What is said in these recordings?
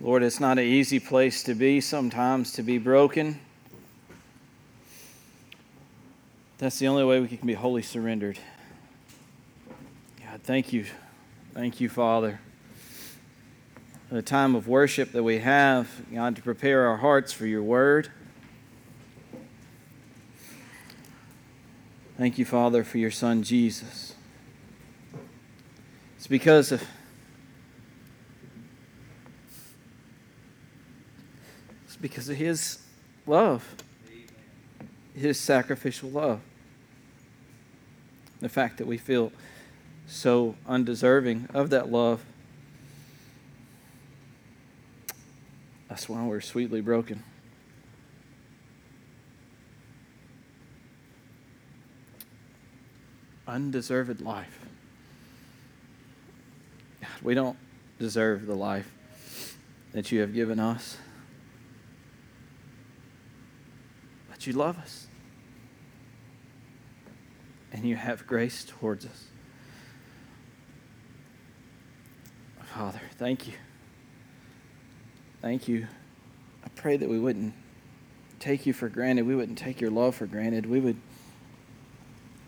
Lord, it's not an easy place to be sometimes to be broken. That's the only way we can be wholly surrendered. God, thank you. Thank you, Father. The time of worship that we have, God, to prepare our hearts for your word. Thank you, Father, for your Son, Jesus. It's because of because of His love, His sacrificial love. The fact that we feel so undeserving of that love. That's why we're sweetly broken. Undeserved life. God, we don't deserve the life that you have given us. But you love us. And you have grace towards us. Father, thank you. Thank you. I pray that we wouldn't take you for granted. We wouldn't take your love for granted. We would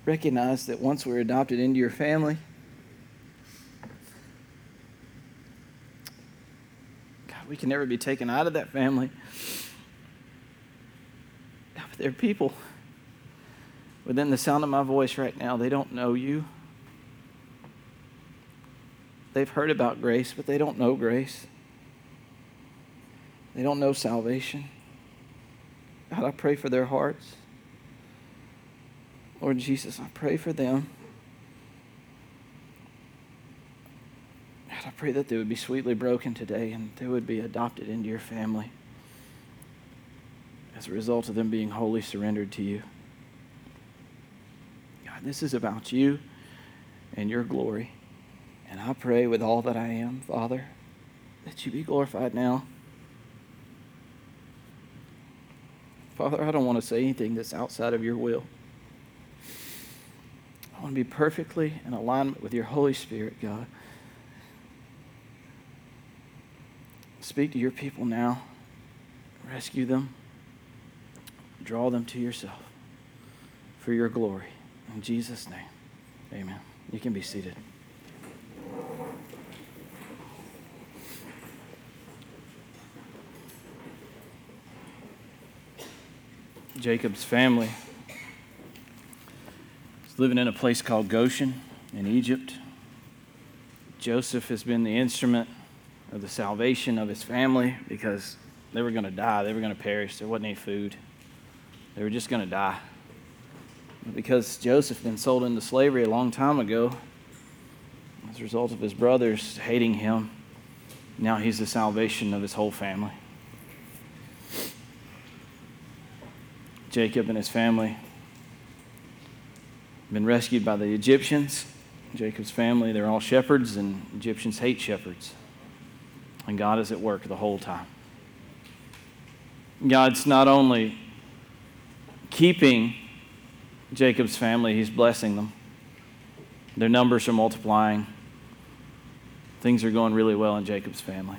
recognize that once we're adopted into your family, God, we can never be taken out of that family. There are people within the sound of my voice right now, they don't know you. They've heard about grace, but they don't know grace. They don't know salvation. God, I pray for their hearts. Lord Jesus, I pray for them. God, I pray that they would be sweetly broken today and they would be adopted into your family as a result of them being wholly surrendered to you. God, this is about you and your glory. And I pray with all that I am, Father, that you be glorified now. Father, I don't want to say anything that's outside of your will. I want to be perfectly in alignment with your Holy Spirit, God. Speak to your people now. Rescue them. Draw them to yourself for your glory. In Jesus' name, amen. You can be seated. Jacob's family is living in a place called Goshen in Egypt. Joseph has been the instrument of the salvation of his family because they were going to die, they were going to perish, there wasn't any food. They were just going to die. Because Joseph had been sold into slavery a long time ago, as a result of his brothers hating him, now he's the salvation of his whole family. Jacob and his family been rescued by the Egyptians. Jacob's family, they're all shepherds, and Egyptians hate shepherds. And God is at work the whole time. God's not only keeping Jacob's family, he's blessing them. Their numbers are multiplying. Things are going really well in Jacob's family.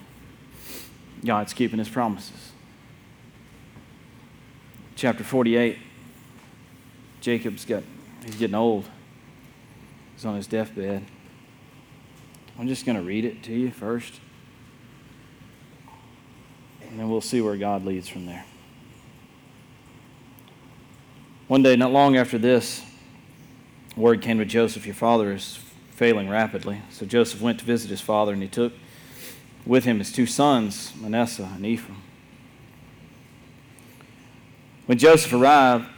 God's keeping his promises. Chapter 48, Jacob's got, he's getting old. He's on his deathbed. I'm just going to read it to you first. And then we'll see where God leads from there. One day, not long after this, word came to Joseph, Your father is failing rapidly. So Joseph went to visit his father, and he took with him his two sons, Manasseh and Ephraim. When Joseph arrived,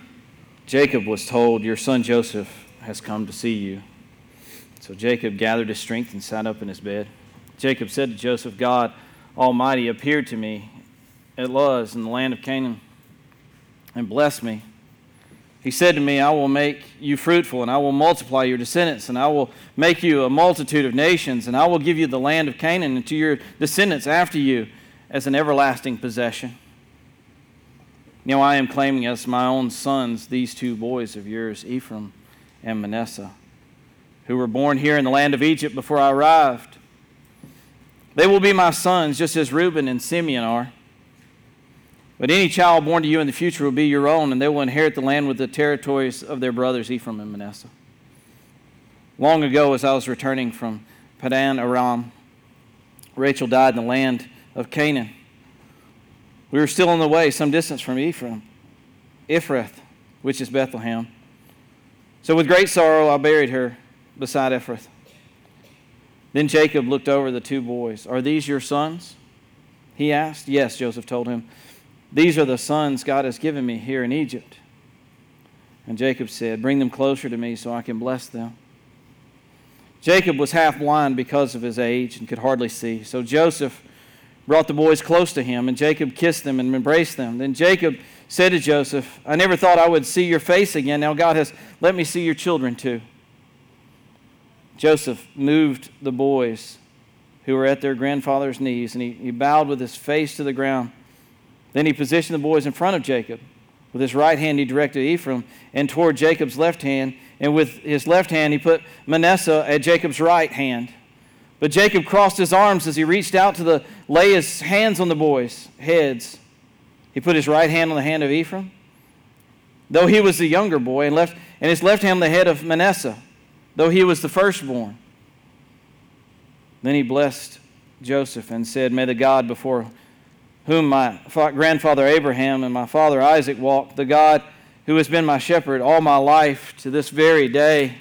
Jacob was told, Your son Joseph has come to see you. So Jacob gathered his strength and sat up in his bed. Jacob said to Joseph, God Almighty appeared to me at Luz in the land of Canaan and blessed me he said to me, I will make you fruitful, and I will multiply your descendants, and I will make you a multitude of nations, and I will give you the land of Canaan and to your descendants after you as an everlasting possession. Now I am claiming as my own sons these two boys of yours, Ephraim and Manasseh, who were born here in the land of Egypt before I arrived. They will be my sons, just as Reuben and Simeon are. But any child born to you in the future will be your own, and they will inherit the land with the territories of their brothers Ephraim and Manasseh. Long ago, as I was returning from Padan Aram, Rachel died in the land of Canaan. We were still on the way, some distance from Ephraim, Ephrath, which is Bethlehem. So with great sorrow, I buried her beside Ephrath. Then Jacob looked over the two boys. Are these your sons? He asked. Yes, Joseph told him. These are the sons God has given me here in Egypt. And Jacob said, Bring them closer to me so I can bless them. Jacob was half blind because of his age and could hardly see. So Joseph brought the boys close to him, and Jacob kissed them and embraced them. Then Jacob said to Joseph, I never thought I would see your face again. Now God has let me see your children too. Joseph moved the boys who were at their grandfather's knees, and he, he bowed with his face to the ground. Then he positioned the boys in front of Jacob. With his right hand, he directed Ephraim and toward Jacob's left hand, and with his left hand, he put Manasseh at Jacob's right hand. But Jacob crossed his arms as he reached out to the, lay his hands on the boys' heads. He put his right hand on the hand of Ephraim, though he was the younger boy, and, left, and his left hand on the head of Manasseh though he was the firstborn. Then he blessed Joseph and said, May the God before whom my grandfather Abraham and my father Isaac walked, the God who has been my shepherd all my life to this very day,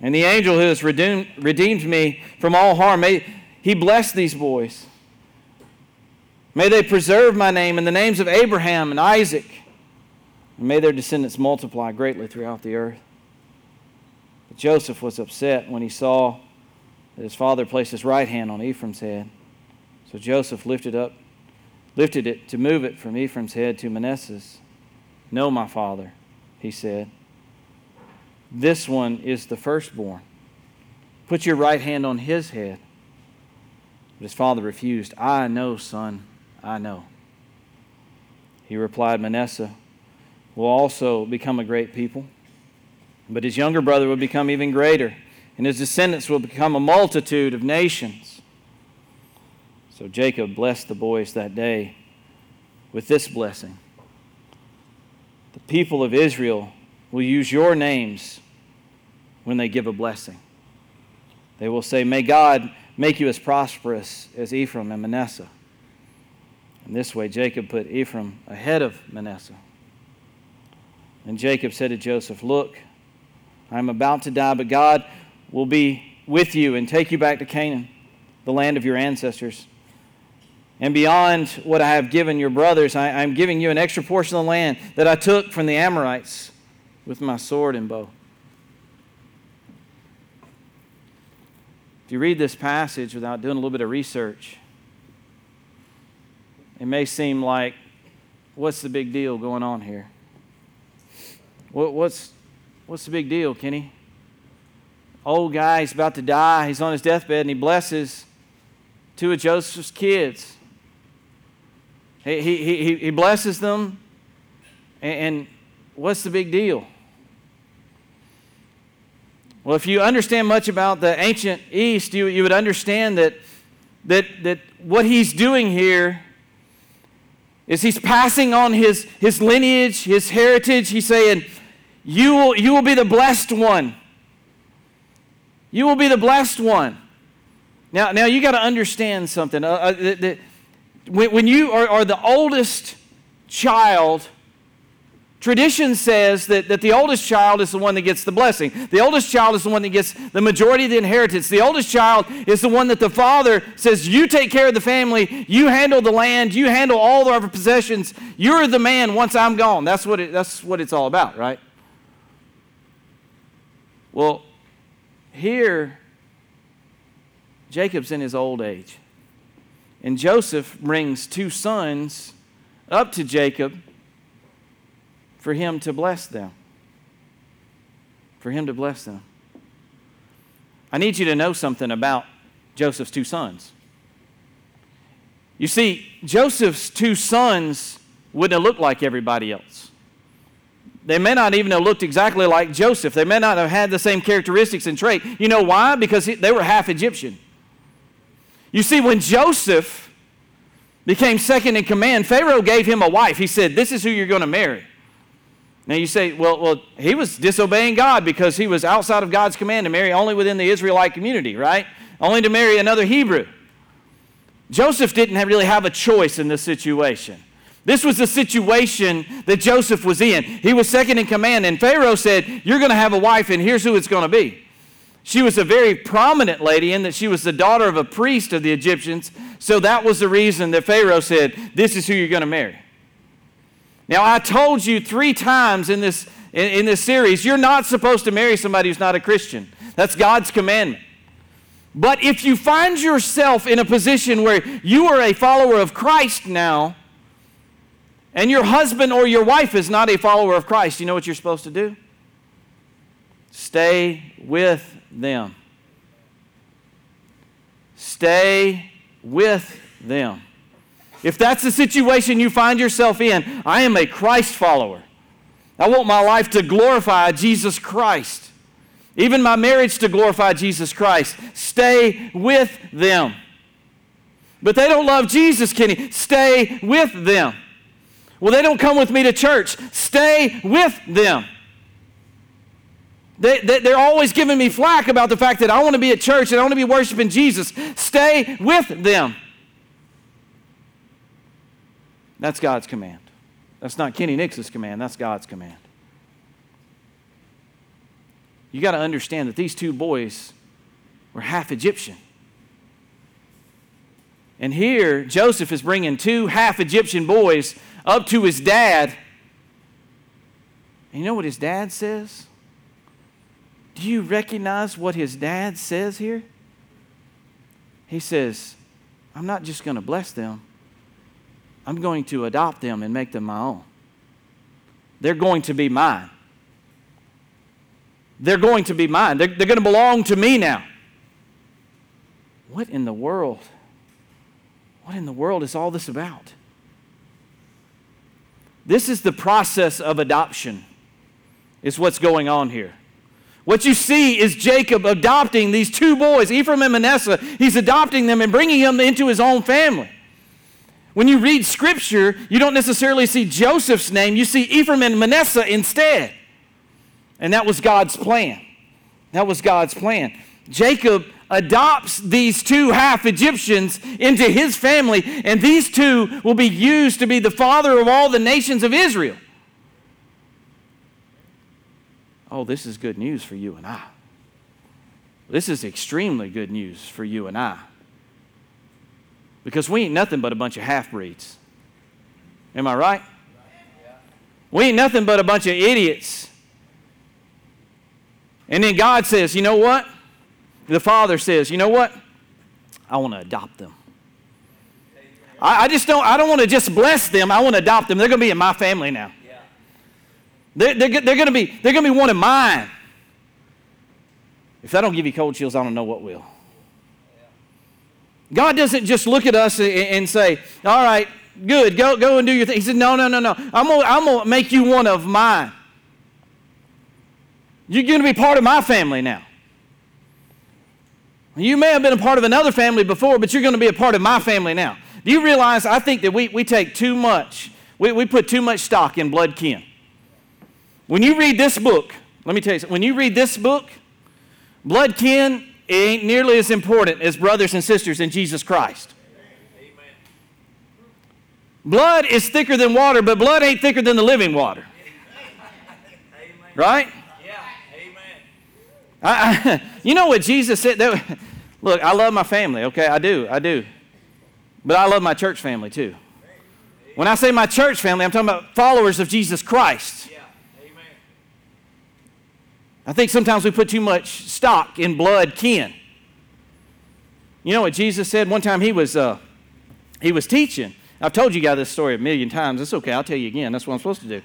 and the angel who has redeemed, redeemed me from all harm, may he bless these boys. May they preserve my name and the names of Abraham and Isaac and may their descendants multiply greatly throughout the earth. But Joseph was upset when he saw that his father placed his right hand on Ephraim's head. So Joseph lifted up, lifted it to move it from Ephraim's head to Manasseh's. No, my father, he said. This one is the firstborn. Put your right hand on his head. But his father refused. I know, son, I know. He replied, Manasseh will also become a great people. But his younger brother will become even greater, and his descendants will become a multitude of nations. So Jacob blessed the boys that day with this blessing The people of Israel will use your names when they give a blessing. They will say, May God make you as prosperous as Ephraim and Manasseh. In this way, Jacob put Ephraim ahead of Manasseh. And Jacob said to Joseph, Look, I am about to die, but God will be with you and take you back to Canaan, the land of your ancestors. And beyond what I have given your brothers, I, am giving you an extra portion of the land that I took from the Amorites with my sword and bow. If you read this passage without doing a little bit of research, it may seem like, what's the big deal going on here? What, what's, what's the big deal, Kenny? Old guy, he's about to die. He's on his deathbed and he blesses two of Joseph's kids. He, he, he, blesses them. And, and what's the big deal? Well, if you understand much about the ancient East, you, you would understand that, that, that what he's doing here is he's passing on his, his lineage, his heritage. He's saying, you will, you will be the blessed one. You will be the blessed one. Now, now you got to understand something. Uh, uh, the, the, when, when you are, are the oldest child, Tradition says that, that the oldest child is the one that gets the blessing. The oldest child is the one that gets the majority of the inheritance. The oldest child is the one that the father says, You take care of the family, you handle the land, you handle all of our possessions. You're the man once I'm gone. That's what, it, that's what it's all about, right? Well, here, Jacob's in his old age. And Joseph brings two sons up to Jacob for him to bless them. For him to bless them. I need you to know something about Joseph's two sons. You see, Joseph's two sons wouldn't have looked like everybody else. they may not even have looked exactly like Joseph. They may not have had the same characteristics and trait. You know why? Because they were half Egyptian. You see, when Joseph became second in command, Pharaoh gave him a wife. He said, This is who you're going to marry. Now you say, well, well, he was disobeying God because he was outside of God's command to marry only within the Israelite community, right? Only to marry another Hebrew. Joseph didn't have, really have a choice in this situation. This was the situation that Joseph was in. He was second in command, and Pharaoh said, You're going to have a wife, and here's who it's going to be. She was a very prominent lady in that she was the daughter of a priest of the Egyptians, so that was the reason that Pharaoh said, This is who you're going to marry. Now, I told you three times in this, in, in this series, you're not supposed to marry somebody who's not a Christian. That's God's commandment. But if you find yourself in a position where you are a follower of Christ now, and your husband or your wife is not a follower of Christ, you know what you're supposed to do? Stay with them. Stay with them. If that's the situation you find yourself in, I am a Christ follower. I want my life to glorify Jesus Christ. Even my marriage to glorify Jesus Christ. Stay with them. But they don't love Jesus, Kenny. Stay with them. Well, they don't come with me to church. Stay with them. They, they, they're always giving me flack about the fact that I want to be at church and I want to be worshiping Jesus. Stay with them. That's God's command. That's not Kenny Nix's command, that's God's command. You got to understand that these two boys were half Egyptian. And here, Joseph is bringing two half Egyptian boys up to his dad. And you know what his dad says? Do you recognize what his dad says here? He says, I'm not just going to bless them, I'm going to adopt them and make them my own. They're going to be mine. They're going to be mine. They're, they're going to belong to me now. What in the world? What in the world is all this about? This is the process of adoption, is what's going on here. What you see is Jacob adopting these two boys, Ephraim and Manasseh. He's adopting them and bringing them into his own family. When you read scripture, you don't necessarily see Joseph's name, you see Ephraim and Manasseh instead. And that was God's plan. That was God's plan. Jacob adopts these two half Egyptians into his family, and these two will be used to be the father of all the nations of Israel. Oh, this is good news for you and I. This is extremely good news for you and I. Because we ain't nothing but a bunch of half breeds. Am I right? We ain't nothing but a bunch of idiots. And then God says, you know what? The Father says, you know what? I want to adopt them. I, I, just don't, I don't want to just bless them. I want to adopt them. They're going to be in my family now. They're, they're, they're going to be, they're going to be one of mine. If that don't give you cold chills, I don't know what will. God doesn't just look at us and say, all right, good, go, go and do your thing. He said, no, no, no, no. I'm going I'm to make you one of mine. You're going to be part of my family now. You may have been a part of another family before, but you're going to be a part of my family now. Do you realize I think that we, we take too much, we, we put too much stock in blood kin. When you read this book, let me tell you something, when you read this book, blood kin ain't nearly as important as brothers and sisters in Jesus Christ. Amen. Blood is thicker than water, but blood ain't thicker than the living water. Amen. Right? Yeah. Amen. I, I, you know what Jesus said? That, look, I love my family, okay? I do, I do. But I love my church family too. When I say my church family, I'm talking about followers of Jesus Christ. I think sometimes we put too much stock in blood kin. You know what Jesus said? One time he was, uh, he was teaching. I've told you guys this story a million times. It's okay. I'll tell you again. That's what I'm supposed to do.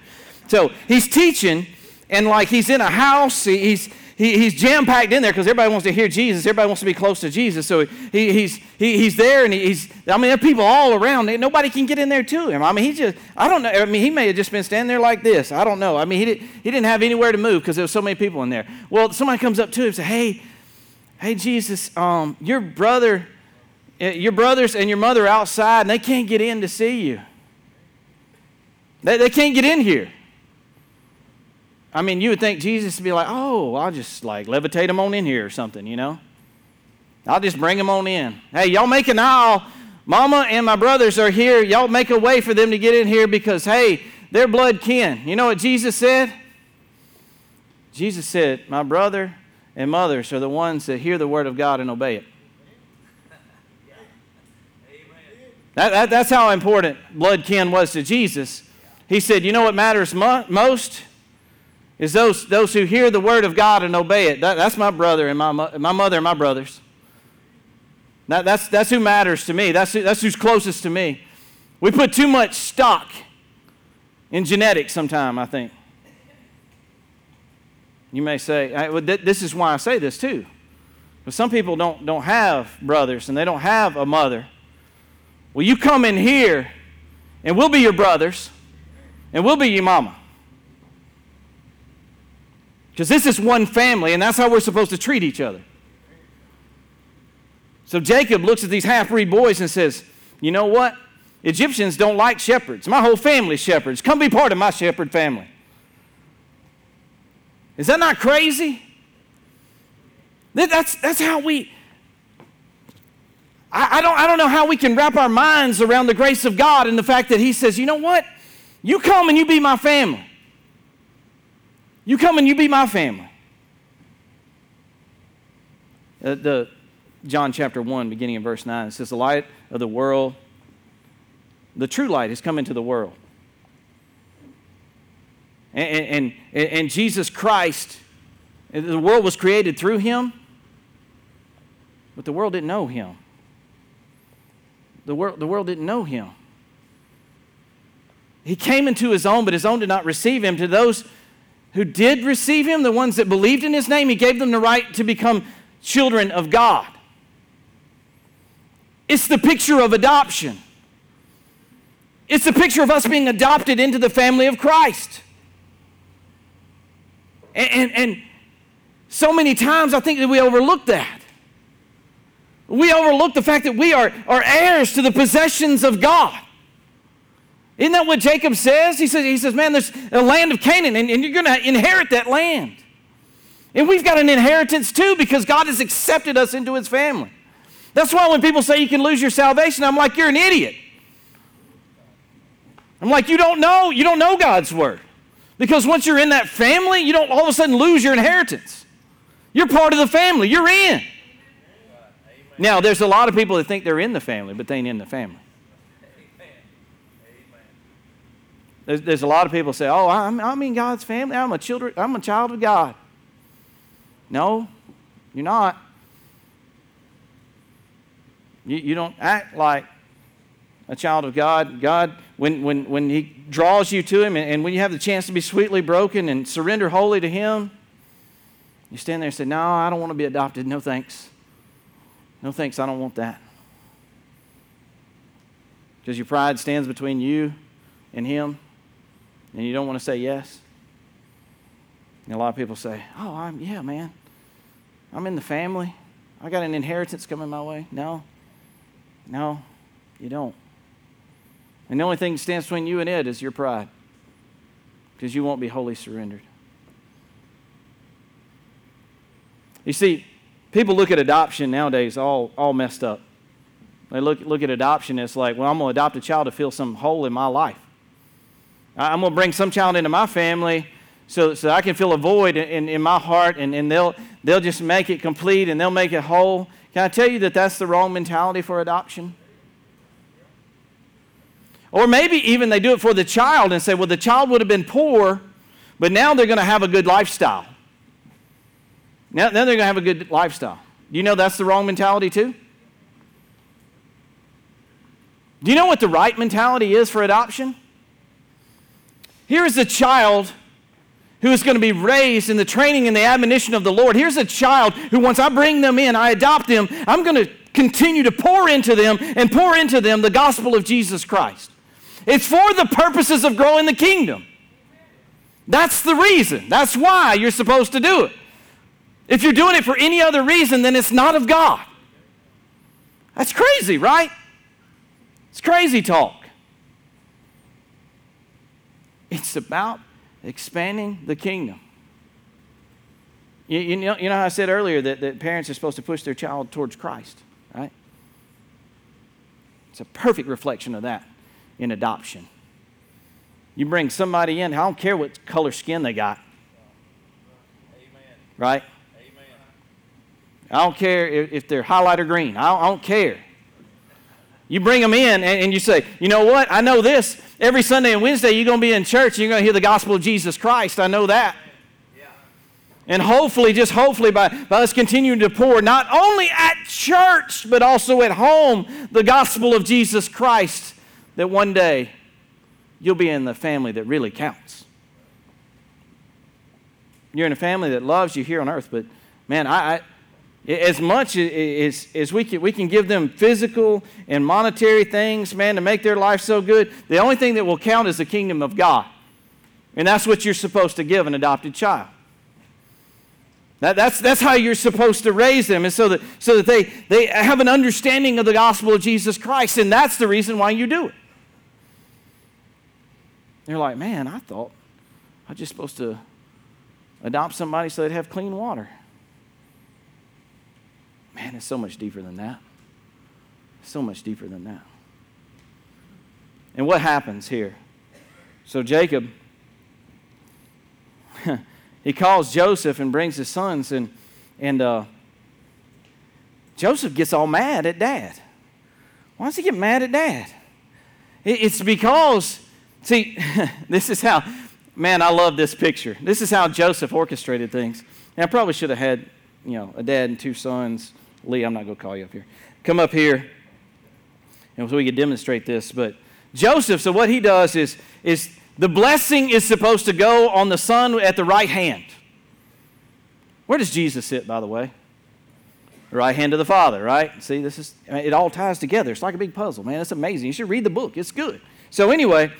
So he's teaching, and like he's in a house. He's, he, he's jam packed in there because everybody wants to hear Jesus. Everybody wants to be close to Jesus. So he, he's, he, he's there and he's, I mean, there are people all around. Nobody can get in there to him. I mean, he just, I don't know. I mean, he may have just been standing there like this. I don't know. I mean, he, did, he didn't have anywhere to move because there was so many people in there. Well, somebody comes up to him and says, Hey, hey, Jesus, um, your brother, eh, your brothers and your mother outside and they can't get in to see you. They, they can't get in here. I mean, you would think Jesus would be like, oh, I'll just like levitate them on in here or something, you know? I'll just bring them on in. Hey, y'all make an aisle. Mama and my brothers are here. Y'all make a way for them to get in here because, hey, they're blood kin. You know what Jesus said? Jesus said, My brother and mothers are the ones that hear the word of God and obey it. That, that, that's how important blood kin was to Jesus. He said, You know what matters mo- most? Is those, those who hear the word of God and obey it. That, that's my brother and my, my mother and my brothers. That, that's, that's who matters to me. That's, who, that's who's closest to me. We put too much stock in genetics sometime, I think. You may say, I, this is why I say this too. But some people don't, don't have brothers and they don't have a mother. Well, you come in here and we'll be your brothers and we'll be your mama. Because this is one family, and that's how we're supposed to treat each other. So Jacob looks at these half breed boys and says, You know what? Egyptians don't like shepherds. My whole family's shepherds. Come be part of my shepherd family. Is that not crazy? That's, that's how we. I, I, don't, I don't know how we can wrap our minds around the grace of God and the fact that He says, you know what? You come and you be my family. You come and you be my family. Uh, the John chapter 1, beginning in verse 9, it says, The light of the world, the true light has come into the world. And, and, and Jesus Christ, the world was created through him, but the world didn't know him. The world, the world didn't know him. He came into his own, but his own did not receive him. To those who did receive him, the ones that believed in his name, he gave them the right to become children of God. It's the picture of adoption. It's the picture of us being adopted into the family of Christ. And, and, and so many times I think that we overlook that. We overlook the fact that we are, are heirs to the possessions of God. Isn't that what Jacob says? He says, he says Man, there's a land of Canaan, and, and you're going to inherit that land. And we've got an inheritance too because God has accepted us into his family. That's why when people say you can lose your salvation, I'm like, you're an idiot. I'm like, you don't know, you don't know God's word. Because once you're in that family, you don't all of a sudden lose your inheritance. You're part of the family, you're in. Now, there's a lot of people that think they're in the family, but they ain't in the family. There's, there's a lot of people say, "Oh, I'm, I'm in God's family. I'm a children. I'm a child of God." No, you're not. You, you don't act like a child of God. God, when, when, when He draws you to Him and, and when you have the chance to be sweetly broken and surrender wholly to Him, you stand there and say, No, I don't want to be adopted. No thanks. No thanks. I don't want that. Because your pride stands between you and Him and you don't want to say yes? And a lot of people say, Oh, I'm, yeah, man. I'm in the family. I got an inheritance coming my way. No, no, you don't. And the only thing that stands between you and it is your pride because you won't be wholly surrendered. You see, people look at adoption nowadays all, all messed up. They look, look at adoption as like, well, I'm going to adopt a child to fill some hole in my life. I'm going to bring some child into my family so, so I can fill a void in, in my heart and, and they'll, they'll just make it complete and they'll make it whole. Can I tell you that that's the wrong mentality for adoption? Or maybe even they do it for the child and say, well, the child would have been poor, but now they're going to have a good lifestyle. Now, now they're going to have a good lifestyle. Do you know that's the wrong mentality too? Do you know what the right mentality is for adoption? Here is a child who is going to be raised in the training and the admonition of the Lord. Here's a child who, once I bring them in, I adopt them, I'm going to continue to pour into them and pour into them the gospel of Jesus Christ. It's for the purposes of growing the kingdom. That's the reason. That's why you're supposed to do it. If you're doing it for any other reason, then it's not of God. That's crazy, right? It's crazy talk. It's about expanding the kingdom. You, you, know, you know how I said earlier that, that parents are supposed to push their child towards Christ, right? It's a perfect reflection of that in adoption. You bring somebody in, I don't care what color skin they got. Amen. Right? Amen. I don't care if, if they're highlighter green. I don't, I don't care. You bring them in and, and, you say, you know what? I know this. Every Sunday and Wednesday, you're going to be in church and you're going to hear the gospel of Jesus Christ. I know that. And hopefully, just hopefully, by, by us continuing to pour not only at church, but also at home, the gospel of Jesus Christ, that one day you'll be in the family that really counts. You're in a family that loves you here on earth, but man, I, I as much as, as we, can, we can give them physical and monetary things, man, to make their life so good, the only thing that will count is the kingdom of God. And that's what you're supposed to give an adopted child. That, that's, that's how you're supposed to raise them, is so that, so that they, they have an understanding of the gospel of Jesus Christ. And that's the reason why you do it. They're like, man, I thought I was just supposed to adopt somebody so they'd have clean water. Man, it's so much deeper than that. So much deeper than that. And what happens here? So Jacob, he calls Joseph and brings his sons, and, and uh, Joseph gets all mad at dad. Why does he get mad at dad? It's because See, this is how, man, I love this picture. This is how Joseph orchestrated things. And I probably should have had, you know, a dad and two sons. Lee, I'm not going to call you up here. Come up here, and so we could demonstrate this. But Joseph, so what he does is, is the blessing is supposed to go on the son at the right hand. Where does Jesus sit, by the way? The right hand of the Father, right? See, this is, it all ties together. It's like a big puzzle, man. It's amazing. You should read the book, it's good. So, anyway,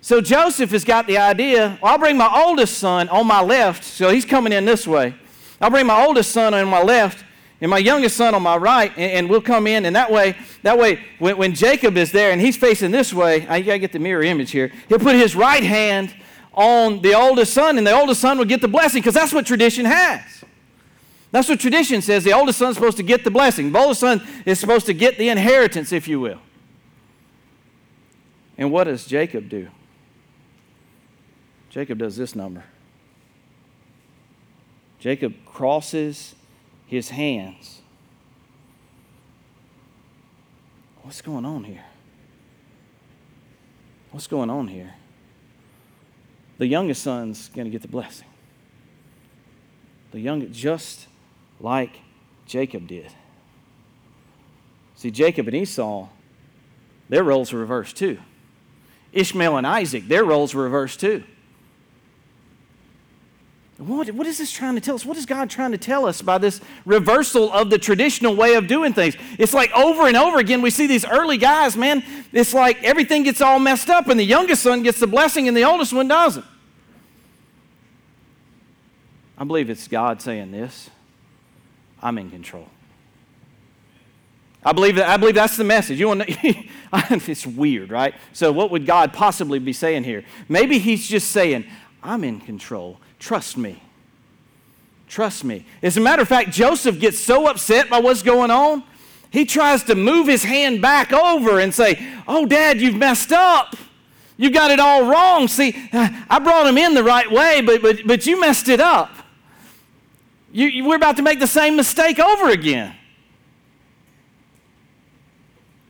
so Joseph has got the idea well, I'll bring my oldest son on my left, so he's coming in this way. I'll bring my oldest son on my left and my youngest son on my right, and, and we'll come in. And that way, that way, when, when Jacob is there and he's facing this way, I gotta get the mirror image here. He'll put his right hand on the oldest son, and the oldest son will get the blessing because that's what tradition has. That's what tradition says. The oldest son's supposed to get the blessing. The oldest son is supposed to get the inheritance, if you will. And what does Jacob do? Jacob does this number. Jacob crosses his hands. What's going on here? What's going on here? The youngest son's going to get the blessing. The young, just like Jacob did. See, Jacob and Esau, their roles were reversed too. Ishmael and Isaac, their roles were reversed too. What, what is this trying to tell us? What is God trying to tell us by this reversal of the traditional way of doing things? It's like over and over again, we see these early guys, man, it's like everything gets all messed up, and the youngest son gets the blessing, and the oldest one doesn't. I believe it's God saying this I'm in control. I believe, that, I believe that's the message. You want to, it's weird, right? So, what would God possibly be saying here? Maybe He's just saying, I'm in control. Trust me. Trust me. As a matter of fact, Joseph gets so upset by what's going on, he tries to move his hand back over and say, Oh, Dad, you've messed up. You got it all wrong. See, I brought him in the right way, but, but, but you messed it up. You, you, we're about to make the same mistake over again.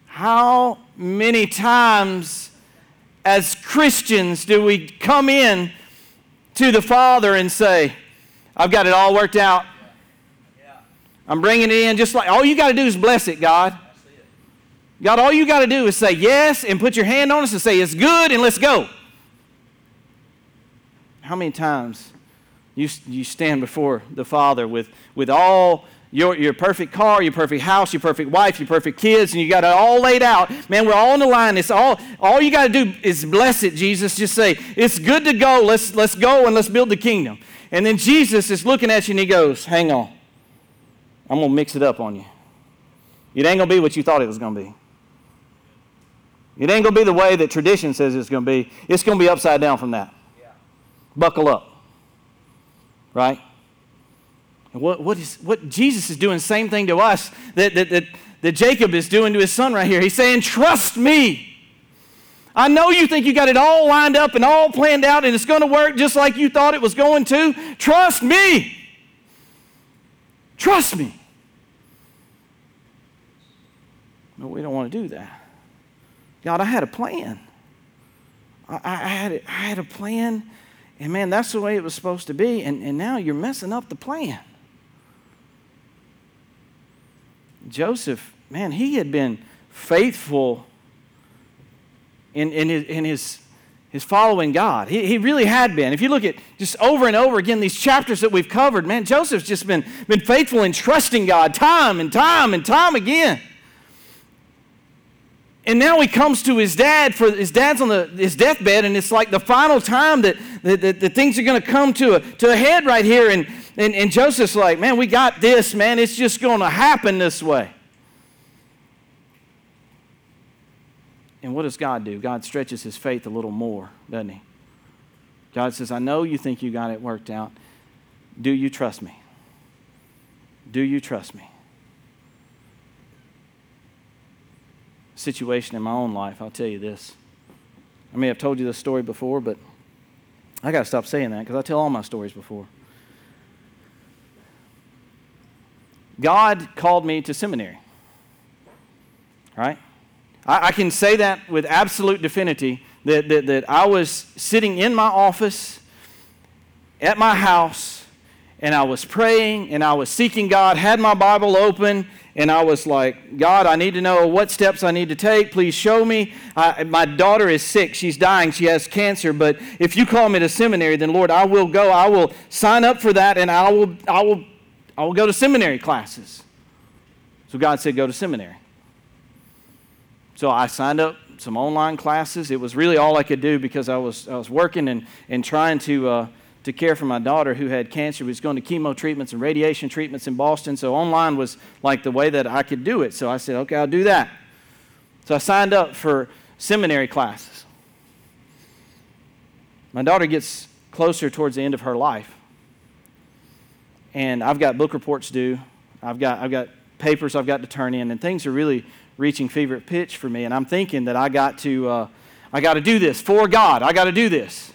How many times as Christians do we come in to the Father and say, I've got it all worked out. I'm bringing it in just like all you got to do is bless it, God. God, all you got to do is say yes and put your hand on us and say it's good and let's go. how many times you, you stand before the Father with, with all your, your perfect car, your perfect house, your perfect wife, your perfect kids, and you got it all laid out. Man, we're all on the line. It's all, all you got to do is bless it, Jesus. Just say, it's good to go. Let's, let's go and let's build the kingdom. And then Jesus is looking at you and he goes, hang on. I'm going to mix it up on you. It ain't going to be what you thought it was going to be. It ain't going to be the way that tradition says it's going to be. It's going to be upside down from that. Yeah. Buckle up. Right? And what, what, is, what Jesus is doing, same thing to us that, that, that, that Jacob is doing to his son right here. He's saying, Trust me. I know you think you got it all lined up and all planned out and it's going to work just like you thought it was going to. Trust me. Trust me. But we don't want to do that. God, I had a plan. I, I, had, I had a plan, and man, that's the way it was supposed to be, and, and now you're messing up the plan. Joseph, man, he had been faithful in, in, his, in his, his following God. He, he really had been. If you look at just over and over again these chapters that we've covered, man, Joseph's just been, been faithful in trusting God time and time and time again. And now he comes to his dad for his dad's on the, his deathbed, and it's like the final time that, that, that, that things are going to come to a, to a head right here. And, and, and Joseph's like, man, we got this, man. It's just going to happen this way. And what does God do? God stretches his faith a little more, doesn't he? God says, I know you think you got it worked out. Do you trust me? Do you trust me? Situation in my own life, I'll tell you this. I may have told you this story before, but I got to stop saying that because I tell all my stories before. God called me to seminary, right? I, I can say that with absolute definity that, that, that I was sitting in my office at my house and I was praying and I was seeking God, had my Bible open, and I was like, God, I need to know what steps I need to take. Please show me. I, my daughter is sick. She's dying. She has cancer. But if you call me to seminary, then Lord, I will go. I will sign up for that and I will, I will, I will go to seminary classes. So God said, go to seminary. So I signed up some online classes. It was really all I could do because I was, I was working and, and trying to, uh, to care for my daughter who had cancer. Was going to chemo treatments and radiation treatments in Boston. So online was like the way that I could do it. So I said, okay, I'll do that. So I signed up for seminary classes. My daughter gets closer towards the end of her life. And I've got book reports due. I've got, I've got papers I've got to turn in, and things are really reaching fever pitch for me. And I'm thinking that I got to, uh, I got to do this for God. I got to do this.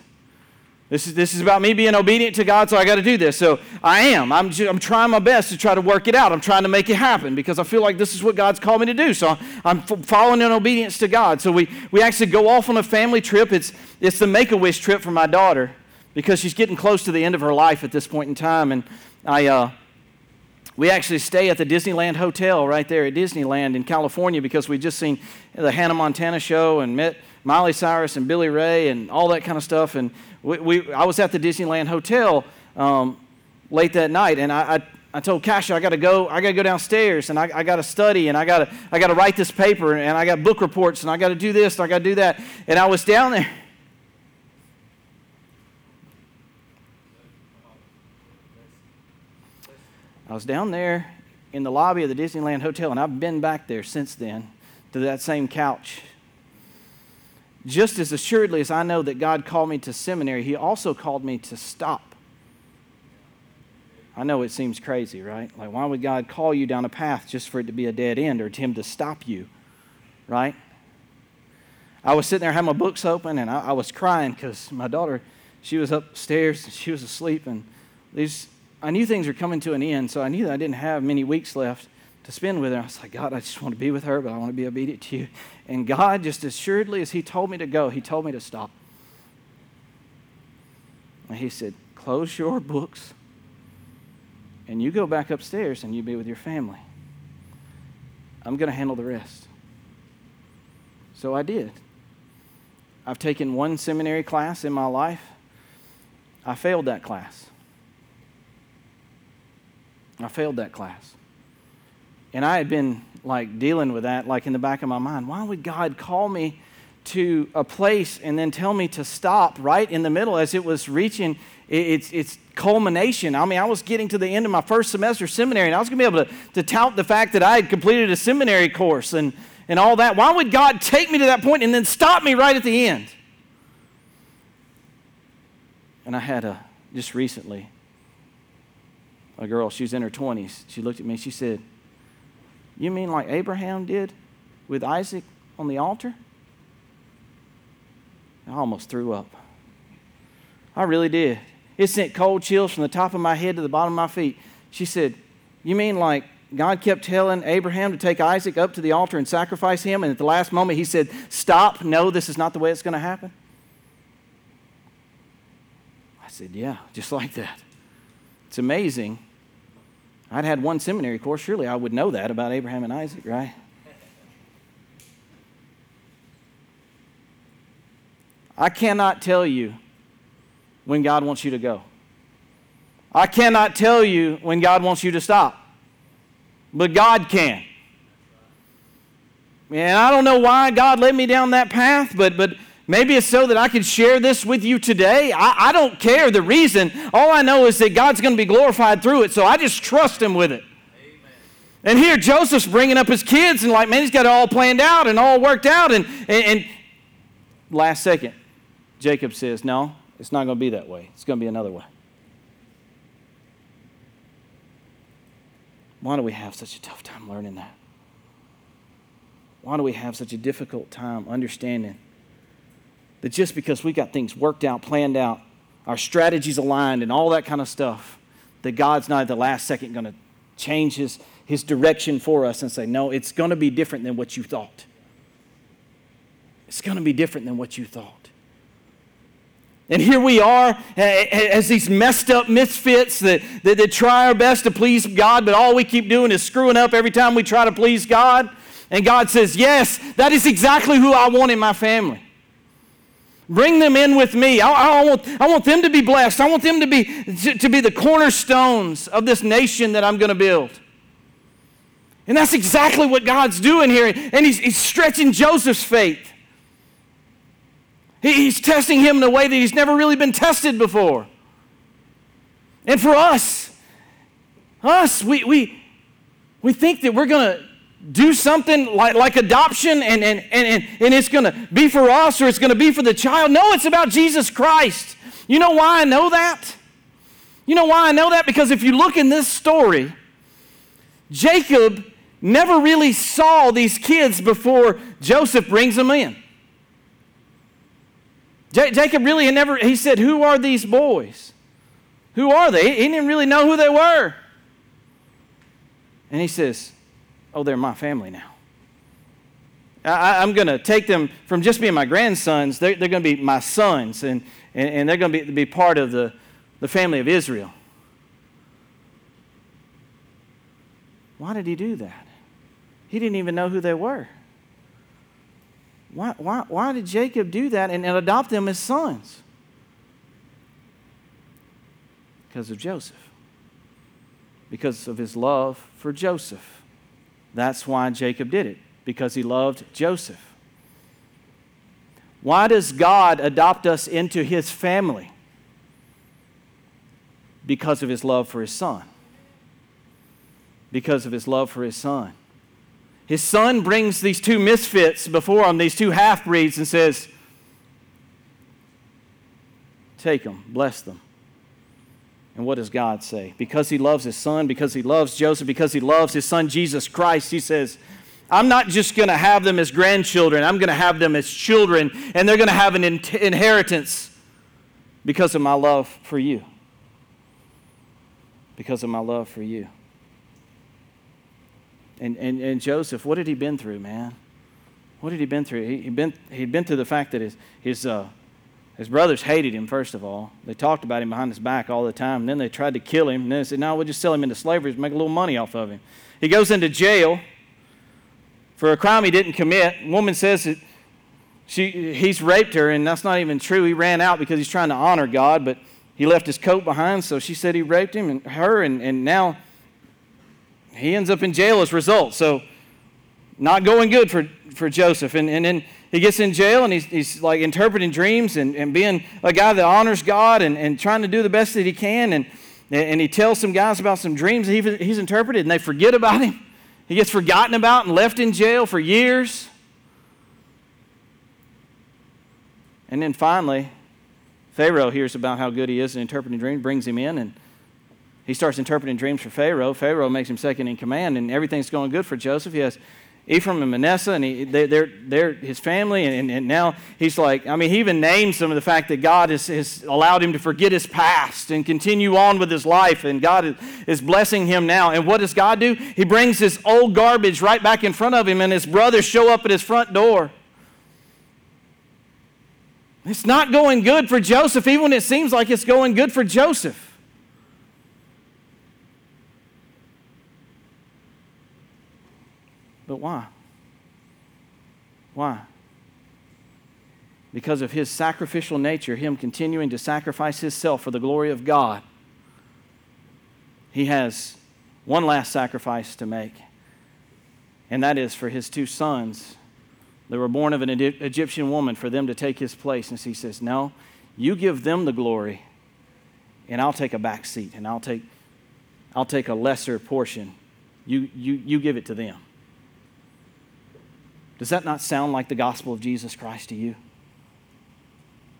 This is, this is about me being obedient to God, so I got to do this. So I am. I'm, I'm trying my best to try to work it out. I'm trying to make it happen because I feel like this is what God's called me to do. So I'm following in obedience to God. So we, we actually go off on a family trip. It's, it's the Make a Wish trip for my daughter because she's getting close to the end of her life at this point in time. And I, uh, we actually stay at the Disneyland Hotel right there at Disneyland in California because we just seen the Hannah Montana show and met Miley Cyrus and Billy Ray and all that kind of stuff. And we, we I was at the Disneyland Hotel um, late that night, and I, I I told Kasha I got to go. I got to go downstairs, and I, I got to study, and I got to I got to write this paper, and I got book reports, and I got to do this, and I got to do that. And I was down there, I was down there in the lobby of the Disneyland Hotel, and I've been back there since then to that same couch. Just as assuredly as I know that God called me to seminary, He also called me to stop. I know it seems crazy, right? Like, why would God call you down a path just for it to be a dead end or to Him to stop you, right? I was sitting there, had my books open, and I, I was crying because my daughter, she was upstairs, she was asleep, and these I knew things were coming to an end, so I knew that I didn't have many weeks left to spend with her. I was like, God, I just want to be with her, but I want to be obedient to you. And God, just assuredly as He told me to go, He told me to stop. And He said, Close your books and you go back upstairs and you be with your family. I'm going to handle the rest. So I did. I've taken one seminary class in my life. I failed that class. I failed that class. And I had been like dealing with that, like in the back of my mind. Why would God call me to a place and then tell me to stop right in the middle as it was reaching its, its culmination? I mean, I was getting to the end of my first semester seminary, and I was going to be able to, to tout the fact that I had completed a seminary course and, and all that. Why would God take me to that point and then stop me right at the end? And I had a, just recently, a girl, she was in her 20s. She looked at me, she said, You mean like Abraham did with Isaac on the altar? I almost threw up. I really did. It sent cold chills from the top of my head to the bottom of my feet. She said, You mean like God kept telling Abraham to take Isaac up to the altar and sacrifice him, and at the last moment he said, Stop, no, this is not the way it's going to happen? I said, Yeah, just like that. It's amazing. I'd had one seminary course. Surely I would know that about Abraham and Isaac, right? I cannot tell you when God wants you to go. I cannot tell you when God wants you to stop. But God can. And I don't know why God led me down that path, but, but maybe it's so that I could share this with you today. I, I don't care the reason. All I know is that God's going to be glorified through it, so I just trust Him with it. And here Joseph's bringing up his kids, and like, man, he's got it all planned out and all worked out. And, and, and last second, Jacob says, No, it's not going to be that way. It's going to be another way. Why do we have such a tough time learning that? Why do we have such a difficult time understanding that just because we got things worked out, planned out, our strategies aligned, and all that kind of stuff, that God's not at the last second going to change his, his direction for us and say, no, it's going to be different than what you thought. It's going to be different than what you thought. And here we are as these messed up misfits that, that, that, try our best to please God, but all we keep doing is screwing up every time we try to please God. And God says, Yes, that is exactly who I want in my family. Bring them in with me. I, I, want, I want them to be blessed. I want them to be, to, to be the cornerstones of this nation that I'm going to build. And that's exactly what God's doing here. And He's, he's stretching Joseph's faith. He's testing him in a way that he's never really been tested before. And for us, us, we, we, we think that we're going to do something like, like adoption and, and, and, and it's going to be for us or it's going to be for the child. No, it's about Jesus Christ. You know why I know that? You know why I know that? Because if you look in this story, Jacob never really saw these kids before Joseph brings them in. J- Jacob really had never, he said, Who are these boys? Who are they? He didn't really know who they were. And he says, Oh, they're my family now. I, am going to take them from just being my grandsons, they're, they're going to be my sons, and, and, and they're going to be, be part of the, the family of Israel. Why did he do that? He didn't even know who they were. Why, why, why did Jacob do that and, and adopt them as sons? Because of Joseph. Because of his love for Joseph. That's why Jacob did it, because he loved Joseph. Why does God adopt us into his family? Because of his love for his son. Because of his love for his son. His son brings these two misfits before him, these two half breeds, and says, Take them, bless them. And what does God say? Because he loves his son, because he loves Joseph, because he loves his son Jesus Christ, he says, I'm not just going to have them as grandchildren, I'm going to have them as children, and they're going to have an in- inheritance because of my love for you. Because of my love for you. And, and, and Joseph, what had he been through, man? What had he been through? He, had been, he'd been through the fact that his, his, uh, his brothers hated him, first of all. They talked about him behind his back all the time. And then they tried to kill him. And then they said, no, we'll just sell him into slavery to make a little money off of him. He goes into jail for a crime he didn't commit. A woman says that she, he's raped her, and that's not even true. He ran out because he's trying to honor God, but he left his coat behind, so she said he raped him and her, and, and now he ends up in jail as a result. So, not going good for, for Joseph. And, and then he gets in jail and he's, he's like interpreting dreams and, and being a guy that honors God and, and trying to do the best that he can. And, and he tells some guys about some dreams that he, he's interpreted, and they forget about him. He gets forgotten about and left in jail for years. And then finally, Pharaoh hears about how good he is in interpreting dreams, brings him in, and he starts interpreting dreams for Pharaoh. Pharaoh makes him second in command, and everything's going good for Joseph. He has Ephraim and Manasseh, and he, they, are they're his family, and, and, now he's like, I mean, he even names some of the fact that God has, has allowed him to forget his past and continue on with his life, and God is blessing him now. And what does God do? He brings his old garbage right back in front of him, and his brothers show up at his front door. It's not going good for Joseph, even when it seems like it's going good for Joseph. But why? Why? Because of his sacrificial nature, him continuing to sacrifice himself for the glory of God. He has one last sacrifice to make, and that is for his two sons that were born of an Egyptian woman for them to take his place. And he says, No, you give them the glory, and I'll take a back seat, and I'll take, I'll take a lesser portion. You, you, you give it to them. Does that not sound like the gospel of Jesus Christ to you?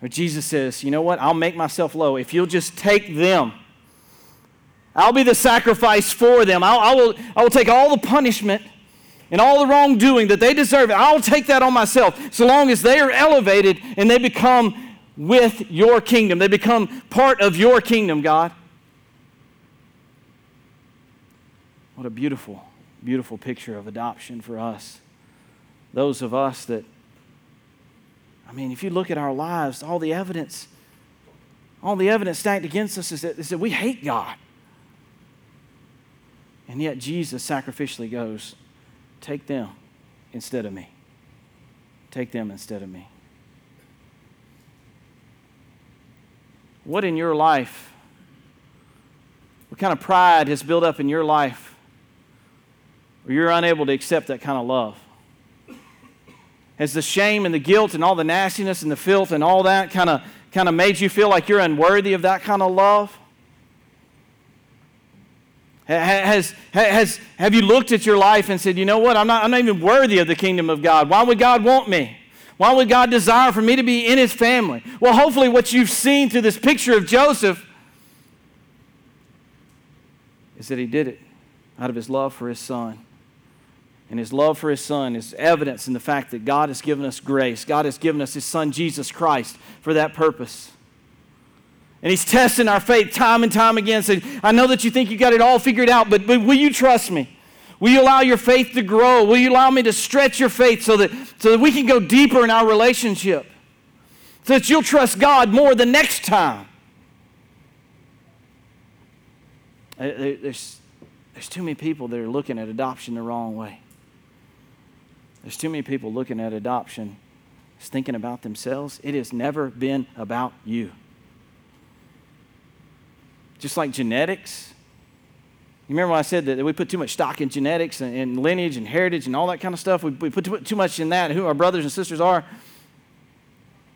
Or Jesus says, You know what? I'll make myself low. If you'll just take them, I'll be the sacrifice for them. I'll, I, will, I will take all the punishment and all the wrongdoing that they deserve. I'll take that on myself so long as they are elevated and they become with your kingdom. They become part of your kingdom, God. What a beautiful, beautiful picture of adoption for us those of us that, I mean, if you look at our lives, all the evidence, all the evidence stacked against us is that, is that we hate God. And yet Jesus sacrificially goes, Take them instead of me. Take them instead of me. What in your life, what kind of pride has built up in your life where you're unable to accept that kind of love? Has the shame and the guilt and all the nastiness and the filth and all that kind of kind of made you feel like you're unworthy of that kind of love? Has, has, have you looked at your life and said, you know what, I'm not, I'm not even worthy of the kingdom of God. Why would God want me? Why would God desire for me to be in his family? Well, hopefully, what you've seen through this picture of Joseph is that he did it out of his love for his son and his love for his son is evidence in the fact that God has given us grace. God has given us his son, Jesus Christ, for that purpose. And he's testing our faith time and time again, saying, I know that you think you got it all figured out, but, but will you trust me? Will you allow your faith to grow? Will you allow me to stretch your faith so that, so that we can go deeper in our relationship? So that you'll trust God more the next time. Uh, there's, there's too many people that are looking at adoption the wrong way. There's too many people looking at adoption, thinking about themselves. It has never been about you. Just like genetics. You remember when I said that we put too much stock in genetics and, and lineage and heritage and all that kind of stuff? We, we put too, too much in that who our brothers and sisters are.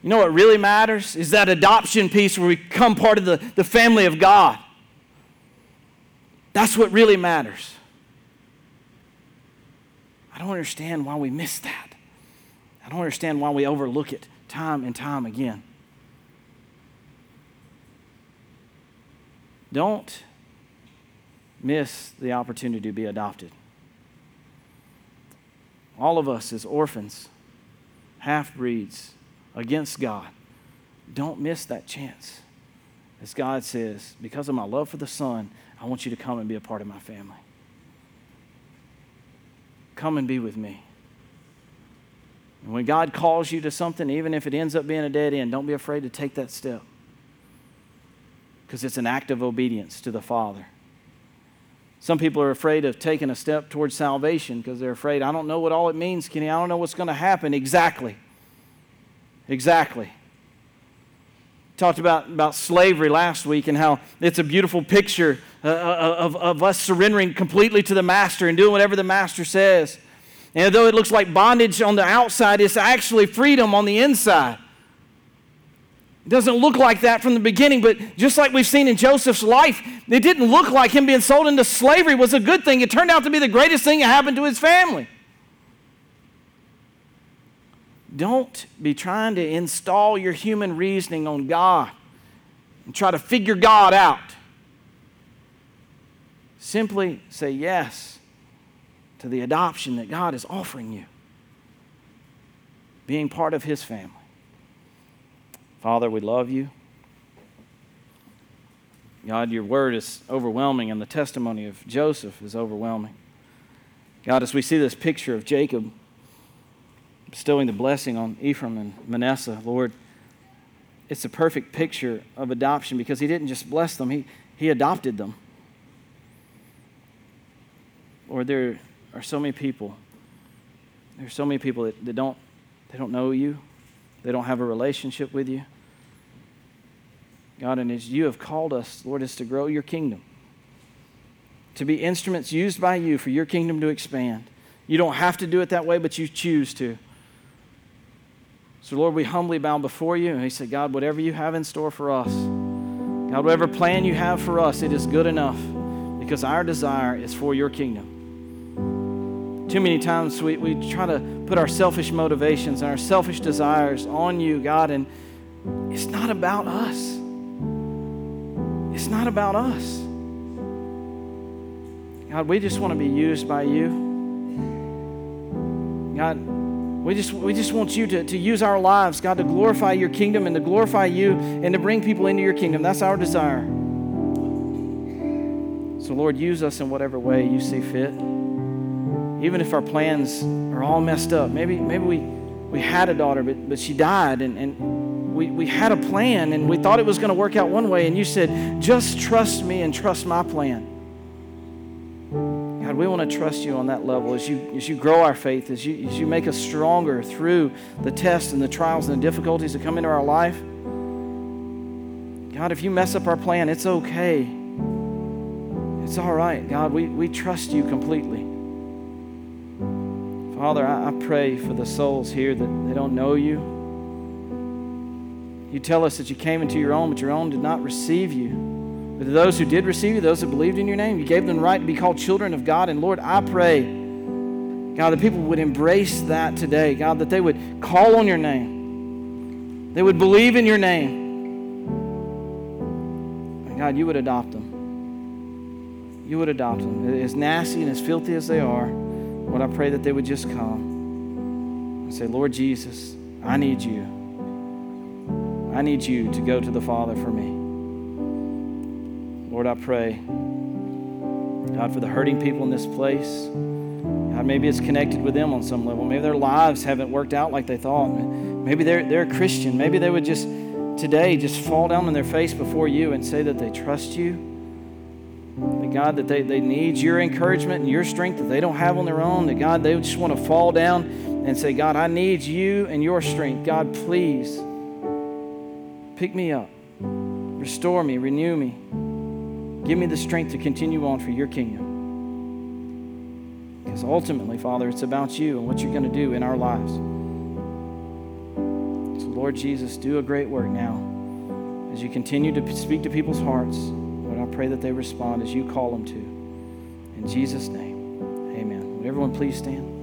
You know what really matters is that adoption piece where we become part of the, the family of God. That's what really matters. I don't understand why we miss that. I don't understand why we overlook it time and time again. Don't miss the opportunity to be adopted. All of us as orphans, half breeds, against God, don't miss that chance. As God says, because of my love for the Son, I want you to come and be a part of my family. Come and be with me. And when God calls you to something, even if it ends up being a dead end, don't be afraid to take that step. Because it's an act of obedience to the Father. Some people are afraid of taking a step towards salvation because they're afraid, I don't know what all it means, Kenny. I don't know what's going to happen. Exactly. Exactly. Talked about, about slavery last week and how it's a beautiful picture uh, uh, of, of us surrendering completely to the master and doing whatever the master says. And though it looks like bondage on the outside, it's actually freedom on the inside. It doesn't look like that from the beginning, but just like we've seen in Joseph's life, it didn't look like him being sold into slavery was a good thing. It turned out to be the greatest thing that happened to his family. Don't be trying to install your human reasoning on God and try to figure God out. Simply say yes to the adoption that God is offering you, being part of His family. Father, we love you. God, your word is overwhelming, and the testimony of Joseph is overwhelming. God, as we see this picture of Jacob, bestowing the blessing on Ephraim and Manasseh, Lord, it's a perfect picture of adoption because he didn't just bless them, he, he adopted them. Lord, there are so many people. There are so many people that, that don't, they don't know you. They don't have a relationship with you. God, and as you have called us, Lord, is to grow your kingdom, to be instruments used by you for your kingdom to expand. You don't have to do it that way, but you choose to. So, Lord, we humbly bow before you. And he said, God, whatever you have in store for us, God, whatever plan you have for us, it is good enough because our desire is for your kingdom. Too many times we, we try to put our selfish motivations and our selfish desires on you, God, and it's not about us. It's not about us. God, we just want to be used by you. God, we just, we just want you to, to use our lives, God, to glorify your kingdom and to glorify you and to bring people into your kingdom. That's our desire. So, Lord, use us in whatever way you see fit. Even if our plans are all messed up. Maybe, maybe we, we had a daughter, but, but she died, and, and we, we had a plan and we thought it was going to work out one way, and you said, just trust me and trust my plan. We want to trust you on that level as you, as you grow our faith, as you, as you make us stronger through the tests and the trials and the difficulties that come into our life. God, if you mess up our plan, it's okay. It's all right. God, we, we trust you completely. Father, I, I pray for the souls here that they don't know you. You tell us that you came into your own, but your own did not receive you. But to those who did receive you, those that believed in your name, you gave them the right to be called children of God. And Lord, I pray, God, that people would embrace that today. God, that they would call on your name, they would believe in your name. And God, you would adopt them. You would adopt them. As nasty and as filthy as they are, Lord, I pray that they would just come and say, Lord Jesus, I need you. I need you to go to the Father for me. Lord, I pray, God, for the hurting people in this place. God, maybe it's connected with them on some level. Maybe their lives haven't worked out like they thought. Maybe they're, they're a Christian. Maybe they would just today just fall down on their face before you and say that they trust you. That God, that they, they need your encouragement and your strength that they don't have on their own. That God, they just want to fall down and say, God, I need you and your strength. God, please pick me up, restore me, renew me. Give me the strength to continue on for your kingdom. Because ultimately, Father, it's about you and what you're going to do in our lives. So, Lord Jesus, do a great work now. As you continue to speak to people's hearts, Lord, I pray that they respond as you call them to. In Jesus' name, amen. Would everyone please stand?